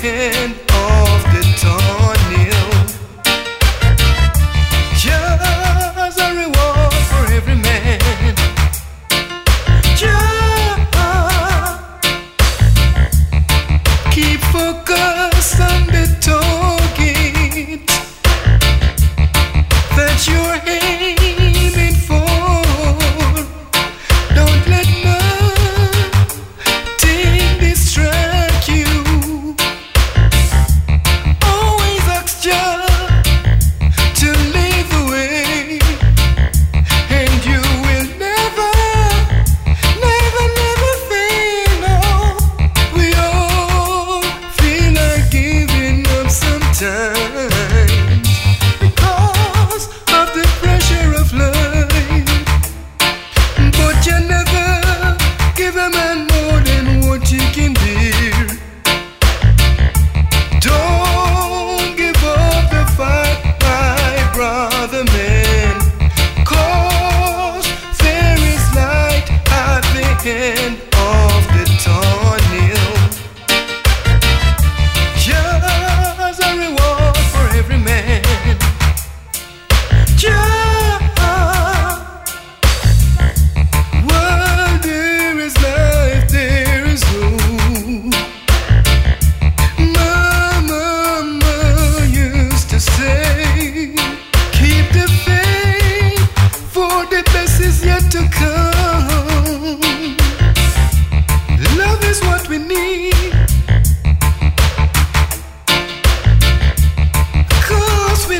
second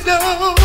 Cause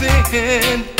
sin.